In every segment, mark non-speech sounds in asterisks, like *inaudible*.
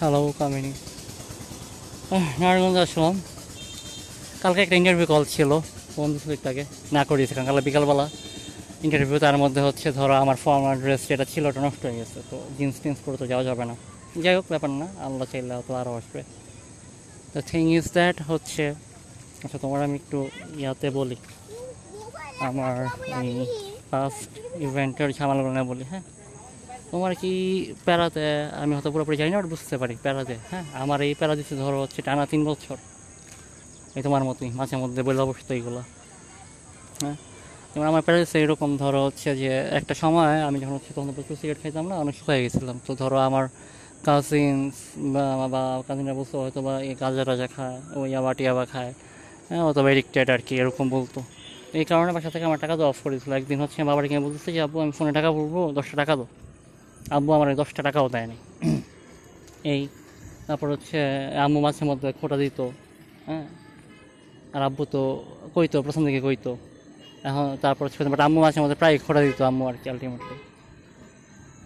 Hello কামিনী নারায়ণগঞ্জ আসলাম। কালকে একটা interview call ছিল, বন্ধু সুলিকটাকে না করিয়েছে, কারণ কালকে বিকালবেলা ইন্টারভিউ তার মধ্যে হচ্ছে, ধরো আমার ফর্মাল ড্রেস যেটা ছিল ওটা নষ্ট হয়ে গেছে, তো জিন্স টিন্স পরে তো যাওয়া যাবে না। যাই হোক, ব্যাপার না, আল্লাহ চাইলে হয়তো আরও আসবে। দ্য থিং ইজ দ্যাট হচ্ছে আচ্ছা তোমার আমি একটু ইয়াতে বলি। আমার ফার্স্ট ইভেন্টের ঝামেলাগুলো বলি হ্যাঁ? তোমার কি প্যারাতে, আমি হয়তো পুরোপুরি জানি না বুঝতে পারি প্যারাতে। হ্যাঁ আমার এই প্যারা দিচ্ছে ধরো হচ্ছে টানা তিন বছর। এই তোমার মতোই মাঝে মধ্যে বলে অবস্থা এইগুলো। হ্যাঁ যেমন আমার প্যারা দিচ্ছে এরকম ধরো হচ্ছে যে একটা সময় আমি যখন হচ্ছে তখন প্রচুর সিগারেট খাইতাম না, অনেক শুকিয়ে গেছিলাম। তো ধরো আমার কাজিনস বা কাজিনরা বলতো হয়তো বা এই গাজা টাজা খায় ও ইয়াবা টিয়াবা খায়। হ্যাঁ অথবা এডিক্টেড আর কি, এরকম বলতো। এই কারণে বাসা থেকে আমার টাকা তো অফ করে একদিন হচ্ছে বাবার কিনে বলতেছে যে, আব্বু, আমি ফোনে টাকা বলব দশটা টাকা দাও। আব্বু আমার দশটা টাকাও দেয়নি। এই, তারপর হচ্ছে, আম্মু মাঝে মধ্যে খোটা দিত হ্যাঁ? আর আব্বু তো কইতো, প্রথম দিকে কইতো। এখন তারপর বাট আম্মু মাঝে মধ্যে প্রায় খোটা দিত আম্মু আর কি আলটিমেটলি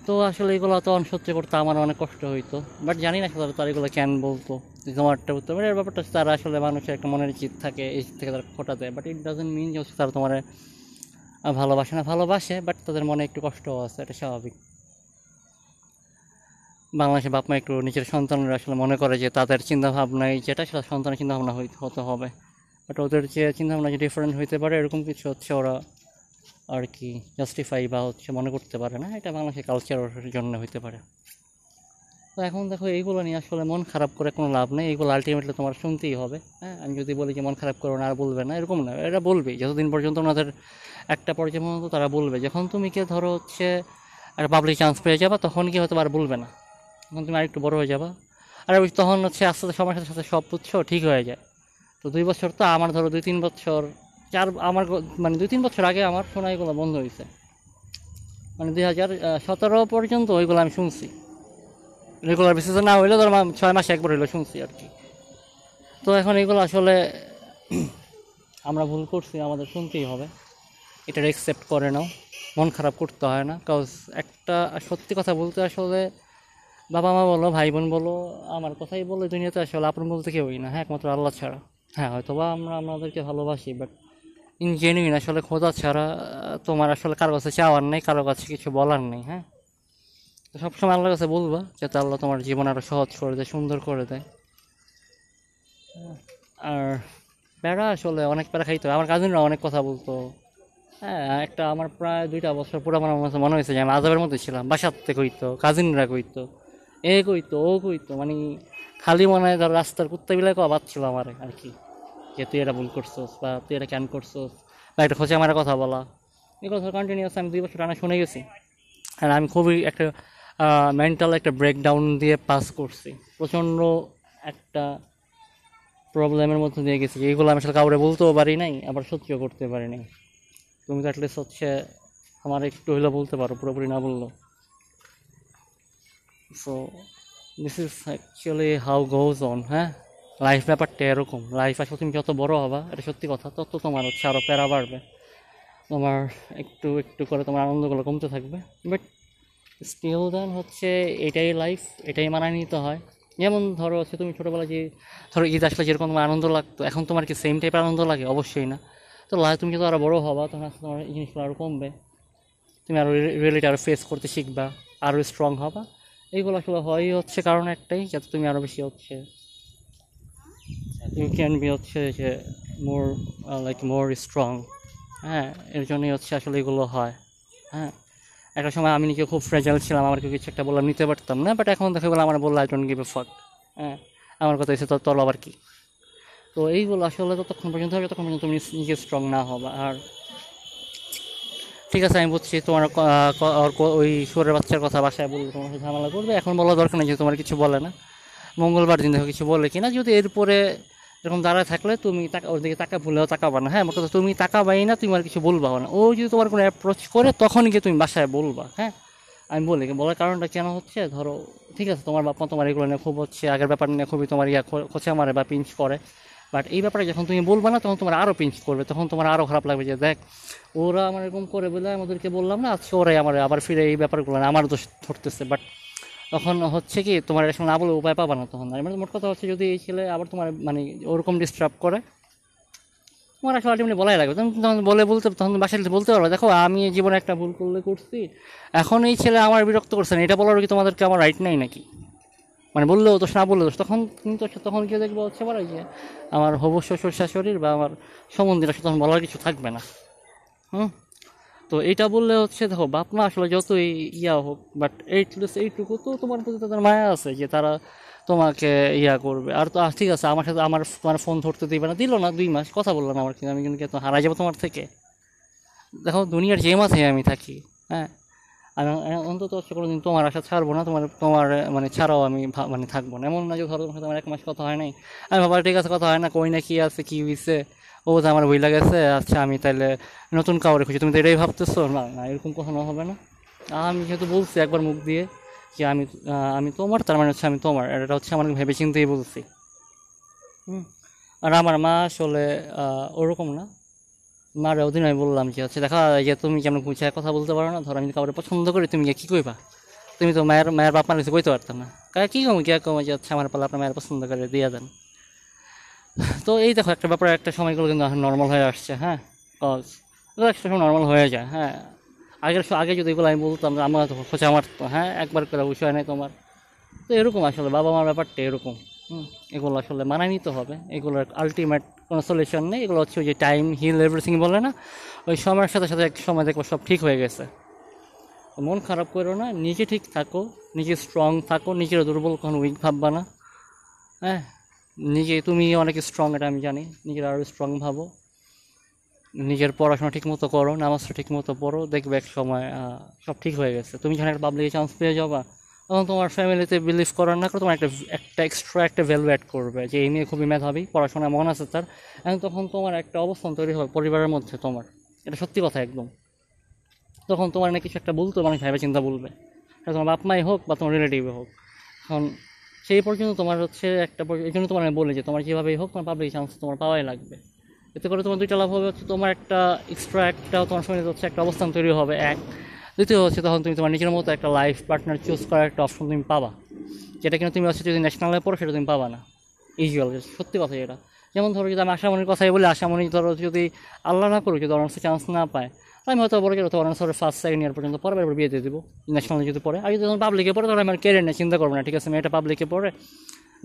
তো আসলে এগুলো তো সহ্য করতে আমার অনেক কষ্ট হইতো। বাট জানি না আসলে তারা এগুলো কেন বলতো তোমারটা উত্তর মানে এর ব্যাপারটা তারা আসলে মানুষের একটা মনের জিত থাকে, এই থেকে তারা খোটা দেয়। বাট ইট ডাজেন্ট মিন যে হচ্ছে তারা তোমার ভালোবাসে না, ভালোবাসে বাট তাদের মনে একটু কষ্টও আছে, এটা স্বাভাবিক। বাংলাদেশে বাপ মা একটু নিজের সন্তানরা আসলে মনে করে যে তাদের চিন্তাভাবনায় যেটা সেটা সন্তানের চিন্তাভাবনা হতে হবে। বাট ওদের যে চিন্তাভাবনা যে ডিফারেন্ট হইতে পারে, এরকম কিছু হচ্ছে ওরা আর কি জাস্টিফাই বা হচ্ছে মনে করতে পারে না। এটা বাংলাদেশের কালচারের জন্য হইতে পারে। তো এখন দেখো এইগুলো নিয়ে আসলে মন খারাপ করে কোনো লাভ নেই। এইগুলো আলটিমেটলি তোমার শুনতেই হবে। হ্যাঁ আমি যদি বলি যে মন খারাপ করো না, আর বলবে না, এরকম না। এরা বলবে, যতদিন পর্যন্ত ওনাদের একটা পর্যায়ে পর্যন্ত তারা বলবে। যখন তুমি কে ধরো হচ্ছে একটা পাবলিক চান্স পেয়ে যাবা, তখন কি হয়তো আর বলবে না। তখন তুমি আরেকটু বড় হয়ে যাবা। আর তখন হচ্ছে আস্তে আস্তে সময়ের সাথে সাথে সব বুঝছ ঠিক হয়ে যায়। তো দুই বছর তো আমার ধরো দুই তিন বছর, চার আমার মানে দুই তিন বছর আগে আমার শোনা এগুলো বন্ধ হয়েছে। মানে দুই হাজার সতেরো পর্যন্ত ওইগুলো আমি শুনছি। রেগুলার বেসিসে না হইলে ধরো ছয় মাসে একবার হইল শুনছি আর কি। তো এখন এগুলো আসলে *clears throat* আমরা ভুল করছি, আমাদের শুনতেই হবে। এটার অ্যাকসেপ্ট করে নাও। মন খারাপ করতে হয় না। কাজ একটা সত্যি কথা বলতে আসলে বাবা মা বলো, ভাই বোন বলো, আমার কথাই বলো দুনিয়াতে আসলে আপন বলতে কেউই না হ্যাঁ একমাত্র আল্লাহ ছাড়া। হ্যাঁ হয়তো বা আমরা আমাদেরকে ভালোবাসি বাট ইন জেনুইন আসলে খোঁজা ছাড়া, তোমার আসলে কারও কাছে চাওয়ার নেই, কারও কাছে কিছু বলার নেই হ্যাঁ। তো সবসময় আল্লাহর কাছে বলবা, যাতে আল্লাহ তোমার জীবন আরও সহজ করে দেয়, সুন্দর করে দেয়। আর প্যারা আসলে অনেক প্যারা খাইতো, আমার কাজিনরা অনেক কথা বলতো। হ্যাঁ একটা আমার প্রায় দুইটা বছর পুরো আমার মনে হয়েছে যে আমি আজাবের মধ্যে ছিলাম বাসার থেকে কইতো কাজিনরা কইতো। এ কইতো ও কইতো মানে খালি মনে হয় রাস্তার কুত্তা বিলাকে অবাদ ছিল আমার আর কি যে তুই এটা ভুল করছোস বা তুই এটা কেন করছোস বা একটা খোঁজে আমার কথা বলা। এই কথা কন্টিনিউস আমি দুই বছর টানা শুনে গেছি। আর আমি খুবই একটা মেন্টাল একটা ব্রেকডাউন দিয়ে পাস করছি। প্রচণ্ড একটা প্রবলেমের মধ্যে দিয়ে গেছি। এইগুলো আমি আসলে কাউরে বলতেও পারি নাই, আবার সহ্য করতে পারি নাই। তুমি তো অ্যাটলিস্ট হচ্ছে আমার একটু হইলে বলতে পারো, পুরোপুরি না বলল so this is actually how goes on হ্যাঁ লাইফ ব্যাপারটা এরকম। লাইফ আসলে তুমি যত বড় হবা, এটা সত্যি কথা, তত তোমার হচ্ছে আরও প্যারা বাড়বে। তোমার একটু একটু করে তোমার আনন্দগুলো কমতে থাকবে। বাট স্টিল দেন হচ্ছে এটাই লাইফ এটাই মানায় নিতে হয়। যেমন ধরো হচ্ছে তুমি ছোটোবেলায় যে, ধরো ঈদ আসলে যেরকম তোমার আনন্দ লাগতো, এখন তোমার কি সেম টাইপের আনন্দ লাগে? অবশ্যই না। তো লাইফ তুমি যত আরও বড়ো হবা, তখন আসলে তোমার এই জিনিসগুলো আরও কমবে। তুমি আরও রিয়েলিটি আরও ফেস করতে শিখবা আরও স্ট্রং হবা। এইগুলো আসলে হয় হচ্ছে কারণ একটাই যাতে তুমি আরও বেশি হচ্ছে। ইউ ক্যান বি হচ্ছে যে মোর লাইক মোর স্ট্রং হ্যাঁ এর জন্যই হচ্ছে আসলে এগুলো হয়। হ্যাঁ একটা সময় আমি নিজে খুব ফ্রেজাল ছিলাম, আমার কেউ কিছু একটা বললাম নিতে পারতাম না বাট এখন দেখা গেলো আমার বলল আই ডোন্ট গিভ এ ফাক হ্যাঁ আমার কথা এসে তোর আবার কি? তো এইগুলো আসলে ততক্ষণ পর্যন্ত হবে যতক্ষণ পর্যন্ত তুমি নিজে স্ট্রং না হবা। আর ঠিক আছে, আমি বুঝছি তোমার ওই সুরের বাচ্চার কথা বাসায় বললে তোমার ঝামেলা করবে। এখন বলা দরকার নেই যে তোমার কিছু বলে না। মঙ্গলবার দিন দেখো কিছু বলে কিনা। যদি এরপরে এরকম দাঁড়ায় থাকলে তুমি টাকা ওর দিকে তাকা ভুলেও তাকাবা না। হ্যাঁ কথা তুমি টাকা তাকাবাই না, তুমি আর কিছু বলবা না। ও যদি তোমার কোনো অ্যাপ্রোচ করে তখন গিয়ে তুমি বাসায় বলবা। হ্যাঁ আমি বলি বলার কারণটা কেন হচ্ছে? ধরো, ঠিক আছে, তোমার বাপ মা তোমার এগুলো নিয়ে খুব হচ্ছে। আগের ব্যাপার নিয়ে খুবই তোমার ইয়া খোঁচা মারে বা পিঞ্চ করে। বাট এই ব্যাপারে যখন তুমি বলবা না, তখন তোমার আরও পিঞ্চ করবে তখন তোমার আরও খারাপ লাগবে যে, দেখ, ওরা আমার এরকম করে বলে আমাদেরকে বললাম না, আজকে ওরাই আমার, আবার ফিরে এই ব্যাপারগুলো না, আমার দোষ ধরতেছে। বাট তখন হচ্ছে কি, তোমার এটা না বলে উপায় পাবা না তখন। মানে মোট কথা হচ্ছে যদি এই ছেলে আবার তোমার মানে ওরকম ডিস্টার্ব করে, তোমার আসলে আলটিমেটলি বলাই লাগবে। তখন তখন বলে বলতে, তখন বাসায় বলতে পারবে, দেখো, আমি জীবনে একটা ভুল করলে করছি, এখন এই ছেলে আমার বিরক্ত করছে না, এটা বলার কি তোমাদেরকে আমার রাইট নাই নাকি? মানে বললেও দোষ, না বললেও দোষ। তখন কিন্তু তখন কেউ দেখব হচ্ছে বলে যে আমার হবু শ্বশুর শাশুড়ির বা আমার সম্বন্ধীরা তখন বলার কিছু থাকবে না। হুম? তো এইটা বললে হচ্ছে, দেখো, বাপ মা আসলে যতই ইয়া হোক বাট এইটলিস্ট এইটুকু তো তোমার প্রতি তাদের মায়া আছে যে তারা তোমাকে ইয়া করবে। আর তো ঠিক আছে, আমার সাথে আমার তোমার ফোন ধরতে দিবে না, দিল না, দুই মাস, কথা বলল না আমার কিন্তু আমি কিন্তু তো হারাই যাব তোমার থেকে? দেখো, দুনিয়ার যে মাথায় আমি থাকি হ্যাঁ? আমি অন্তত হচ্ছে কোনো দিন তোমার আশা ছাড়বো না তোমার তোমার মানে ছাড়াও আমি মানে থাকব না। এমন না যে ধরো তোমার সাথে আমার এক মাস কথা হয় নাই। আমি বাবা ঠিক আছে কথা হয় না কই না কী আছে কী হয়েছে ও তো আমার বই লাগেছে আচ্ছা আমি তাহলে নতুন কাউরে খুঁজি। তুমি তো এটাই ভাবতেছো? না না এরকম কখনো হবে না। আমি যেহেতু বলছি একবার মুখ দিয়ে যে আমি আমি তোমার তার মানে হচ্ছে আমি তোমার। এটা হচ্ছে আমার ভেবে চিন্তেই বলছি। হুম। আর আমার মা আসলে ওরকম না। মার ওদিন আমি বললাম যে হচ্ছে? দেখা যে তুমি কেমন গুছিয়ে কথা বলতে পারো না? ধরো, আমি কাউরে পছন্দ করি, তুমি গিয়ে কী কইবা? তুমি তো মায়ের মায়ের বাপ মার কিছু কইতে পারতাম না। কারণ কী কম গিয়া কম যে হচ্ছে আমার পালা, আপনার মায়ের পছন্দ করে দিয়ে দেন। তো এই দেখো, একটা ব্যাপারে একটা সময়গুলো কিন্তু নর্মাল হয়ে আসছে হ্যাঁ? কজ একটা সময় নর্মাল হয়ে যায় হ্যাঁ? আগের আগে যদি এগুলো আমি বলতাম আমার তো হচ্ছে আমার তো হ্যাঁ? একবার করে বিষয় নেই তোমার। তো এরকম আসলে বাবা মার ব্যাপারটা এরকম, হুম? এগুলো আসলে মানায় নিতে হবে, এগুলোর আলটিমেট কোনো সলিউশন নেই। এগুলো হচ্ছে ওই যে টাইম হিল এভরিথিং বলে না? ওই সময়ের সাথে সাথে এক সময় দেখব সব ঠিক হয়ে গেছে। মন খারাপ করো না, নিজে ঠিক থাকো, নিজে স্ট্রং থাকো, নিজের দুর্বল কখনো উইক ভাববা না। হ্যাঁ? নিজে, তুমি অনেক স্ট্রং এটা আমি জানি। নিজের আরও স্ট্রং ভাবো। নিজের পড়াশোনা ঠিক মতো করো, নামাজটা ঠিক মতো পড়ো, দেখবে এক সময় সব ঠিক হয়ে গেছে। তুমি যখন একটা পাবলিকে চান্স পেয়ে যাবা তখন তোমার ফ্যামিলিতে বিলিভ করার না করে তোমার একটা একটা এক্সট্রা একটা ভ্যালু অ্যাড করবে, যে এই নিয়ে খুবই মেধাবী পড়াশোনা মন আছে তার। এখন তখন তোমার একটা অবস্থান তৈরি হবে পরিবারের মধ্যে তোমার। এটা সত্যি কথা একদম। তখন তোমার না কিছু একটা বলতো মানুষ ভেবে চিন্তা বলবে। তোমার বাপ মাই হোক বা তোমার রিলেটিভে হোক। এখন সেই পর্যন্ত তোমার হচ্ছে একটা এই জন্য তোমার আমি বলি যে তোমার যেভাবেই হোক তোমার পাবলিক চান্স তোমার পাওয়াই লাগবে। এতে করে তোমার দুইটা লাভ হবে হচ্ছে তোমার একটা এক্সট্রা একটা, তোমার সঙ্গে হচ্ছে একটা অবস্থান তৈরি হবে, এক। দ্বিতীয় হচ্ছে তখন তুমি তোমার নিজের মতো একটা লাইফ পার্টনার চুজ করার একটা অপশন তুমি পাবা। যেটা কিনা তুমি হচ্ছে যদি ন্যাশনালে পড়ো, সেটা তুমি পাবা না। ইউজুয়াল সত্যি কথা এটা। যেমন ধরো যদি আমি আশামণির কথাই বলি, আশামণি ধরো যদি আল্লাহ না করুক, যদি অনার্সে চান্স না পায়, আমি হয়তো বড় গেলে তো অনার্সের ফার্স্ট সেকেন্ড ইয়ার পর্যন্ত পরে এবার বিয়ে দিয়ে দেবো। ন্যাশনালে যদি পড়ে। আর যদি তখন পাবলিকে পড়ে তখন আমার কেরিয়ার নিয়ে চিন্তা করব না। ঠিক আছে আমি এটা পাবলিকে পড়ে,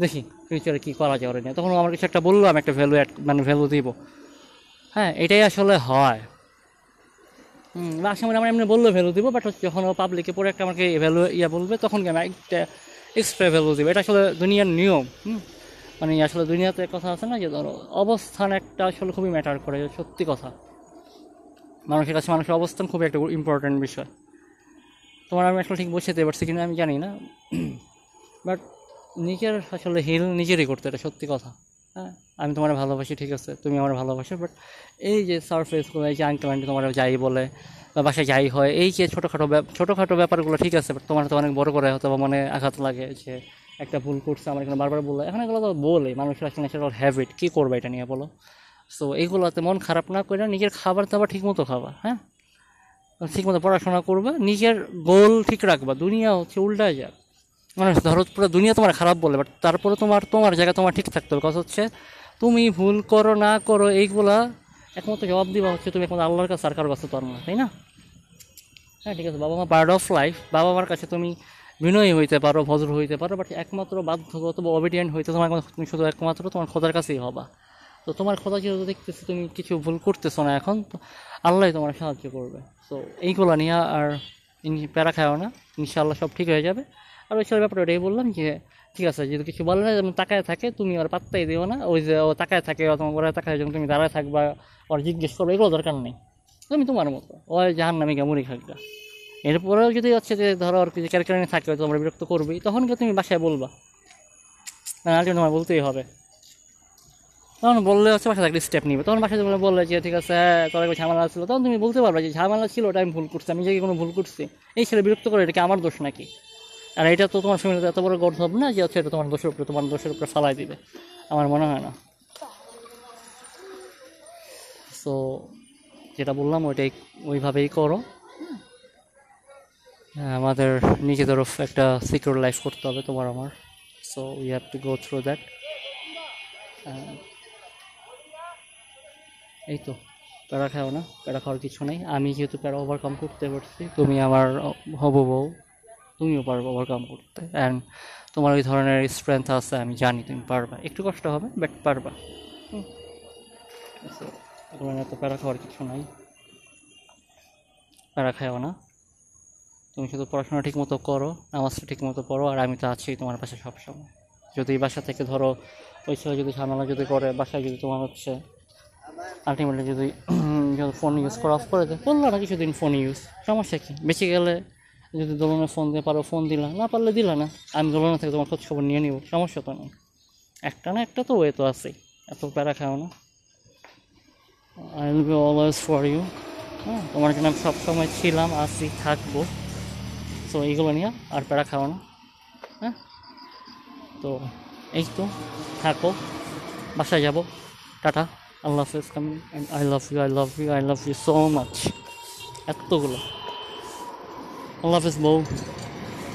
দেখি ফিউচারে কী করা যায় ওরা নিয়ে। তখন আমার কিছু একটা বলল, আমি একটা ভ্যালু অ্যাড মানে ভ্যালু দিব। হ্যাঁ এটাই আসলে হয়। হুম, বা আশা আমার এমনি বলল ভ্যালু দিব বাট যখন ও পাবলিকে পড়ে একটা আমাকে ভ্যালু ইয়া বলবে, তখন আমি একটা এক্সট্রা ভ্যালু দিব? এটা আসলে দুনিয়ার নিয়ম, হুম? মানে আসলে দুনিয়াতে কথা আছে না যে ধরো, অবস্থান একটা আসলে খুবই ম্যাটার করে, সত্যি কথা। মানুষের কাছে মানুষের অবস্থান খুবই একটা ইম্পর্ট্যান্ট বিষয়। তোমার আমি আসলে ঠিক বোঝাতে পারছি কিনা আমি জানি না *clears throat* বাট নিজের আসলে হিল নিজেরই করতে এটা সত্যি কথা। হ্যাঁ আমি তোমার ভালোবাসি, ঠিক আছে? তুমি আমার ভালোবাসো বাট এই যে সারফেসগুলো এই যে আঙ্কেল আন্টি তোমার যাই বলে, বা বাসায় যাই হয়, এই যে ছোটোখাটো ছোটোখাটো ব্যাপারগুলো, ঠিক আছে? বাট তোমার তো অনেক বড় করে হয়তো বা মনে আঘাত লাগে যে একটা ভুল করছে, আমার এখানে বারবার বলে এখন এগুলো তো বলে মানুষের আসলে ন্যাচারাল হ্যাবিট কী করবে এটা নিয়ে বলো? সো এইগুলোতে মন খারাপ না করে নিজের খাবার দাবার ঠিক মতো খাবা হ্যাঁ? ঠিক মতো পড়াশোনা করবা, নিজের গোল ঠিক রাখবা, দুনিয়া হচ্ছে উল্টায় যাক। মানে ধরো পুরো দুনিয়া তোমার খারাপ বলে বাট তারপরে তোমার তোমার জায়গা তোমার ঠিক থাকতে হবে। কথা হচ্ছে, তুমি ভুল করো, না করো, এইগুলা একমাত্র জবাব দিবা হচ্ছে তুমি একমাত্র আল্লাহর কাছে আর কারোর কাছে আর না, তাই না? হ্যাঁ ঠিক আছে বাবা মা পার্ট অফ লাইফ বাবা মার কাছে তুমি বিনয়ী হইতে পারো, ভদ্র হইতে পারো বাট একমাত্র বাধ্যগত বা অবিডিয়েন্ট হইতে তোমার তুমি শুধু একমাত্র তোমার খোদার কাছেই হবা। তো তোমার খোদা যেহেতু দেখতেছি তুমি কিছু ভুল করতেছো না এখন, তো আল্লাহ তোমার সাহায্য করবে। তো এইগুলো নিয়ে আর প্যারা খাও না, ইনশাআল্লাহ সব ঠিক হয়ে যাবে। আর ওই ছেলের ব্যাপারে ওটাই বললাম যে, ঠিক আছে, যদি কিছু বলে না, যেমন তাকায় থাকে, তুমি ওর পাত্তাই দিও না। ওই যে ও তাকায় থাকে, ও তোমার ওরা তাকায় যখন তুমি দাঁড়ায় থাকবা, ওর জিজ্ঞেস করবে, এগুলো দরকার নেই। তুমি তোমার মতো। ওই জাহান নামে মুড়ি খাকবা এরপরেও যদি হচ্ছে যে, ধরো আর কিছু ক্যারেক্টার নিয়ে থাকে, তোমরা বিরক্ত করবেই তখন কি তুমি বাসায় বলবা। না আলটিমেট তোমার বলতেই হবে। তখন বললে হচ্ছে বাসা একটা স্টেপ নিবে। তখন বাসায় তুমি বললে যে, ঠিক আছে হ্যাঁ তোর একটা ঝামেলা ছিল, তখন তুমি বলতে পারবে যে, ঝামেলা ছিল, ওটা আমি ভুল করছি, আমি যে কোনো ভুল করছি। এই ছেলে বিরক্ত করে, এটা কি আমার দোষ নাকি? আর এটা তো তোমার ফ্যামিলিতে এত বড় গর্ব হবে না যে হচ্ছে এটা তোমার দোষের উপরে তোমার দোষের উপরে ফালাই দিবে। আমার মনে হয় না। সো যেটা বললাম ওইটাই ওইভাবেই করো। হ্যাঁ, আমাদের নিজেদেরও একটা সিকিউর লাইফ করতে হবে তোমার আমার। So we have to go through that এই তো প্যারা খাও না প্যারা খাওয়ার কিছু নেই। আমি যেহেতু প্যারা ওভারকাম করতে পারছি তুমি আমার হবু বউ। তুমিও পারবে ওভারকাম করতে। অ্যান্ড তোমার ওই ধরনের স্ট্রেংথ আছে, আমি জানি তুমি পারবা। একটু কষ্ট হবে বাট পারবা। হুম। নিয়ে প্যারা খাওয়ার কিছু নাই। প্যারা খাও না। তুমি শুধু পড়াশোনা ঠিক মতো করো, নামাজটা ঠিক মতো পড়ো, আর আমি তো আছি তোমার পাশে সবসময়। যদি বাসা থেকে ধরো ওই ছেলে যদি ঝামেলা যদি করে, বাসায় যদি তোমার হচ্ছে আলটিমেটলি যদি যদি ফোন ইউজ করা অফ করে দেয়, বলল না কিছুদিন ফোন ইউজ সমস্যা কি? বেঁচে গেলে যদি দোলনে ফোন দিয়ে পারো, ফোন দিলা। না পারলে দিলা না। আমি দোলনা থেকে তোমার খোঁজ খবর নিয়ে নিব, সমস্যা তো নেই। একটা না একটা তো ওয়ে তো আছেই। এত প্যারা খাও না। I will be always for you হ্যাঁ তোমার জন্য আমি সবসময় ছিলাম, আছি, থাকব। সো এইগুলো নিয়ে আর প্যারা খাও না। হ্যাঁ? তো, এই তো, থাকো। বাসায় যাব। টাটা। আল্লাহ হাফিজ coming and I love you I love you I love you so much এতগুলো। আল্লাহ হাফিজ বউ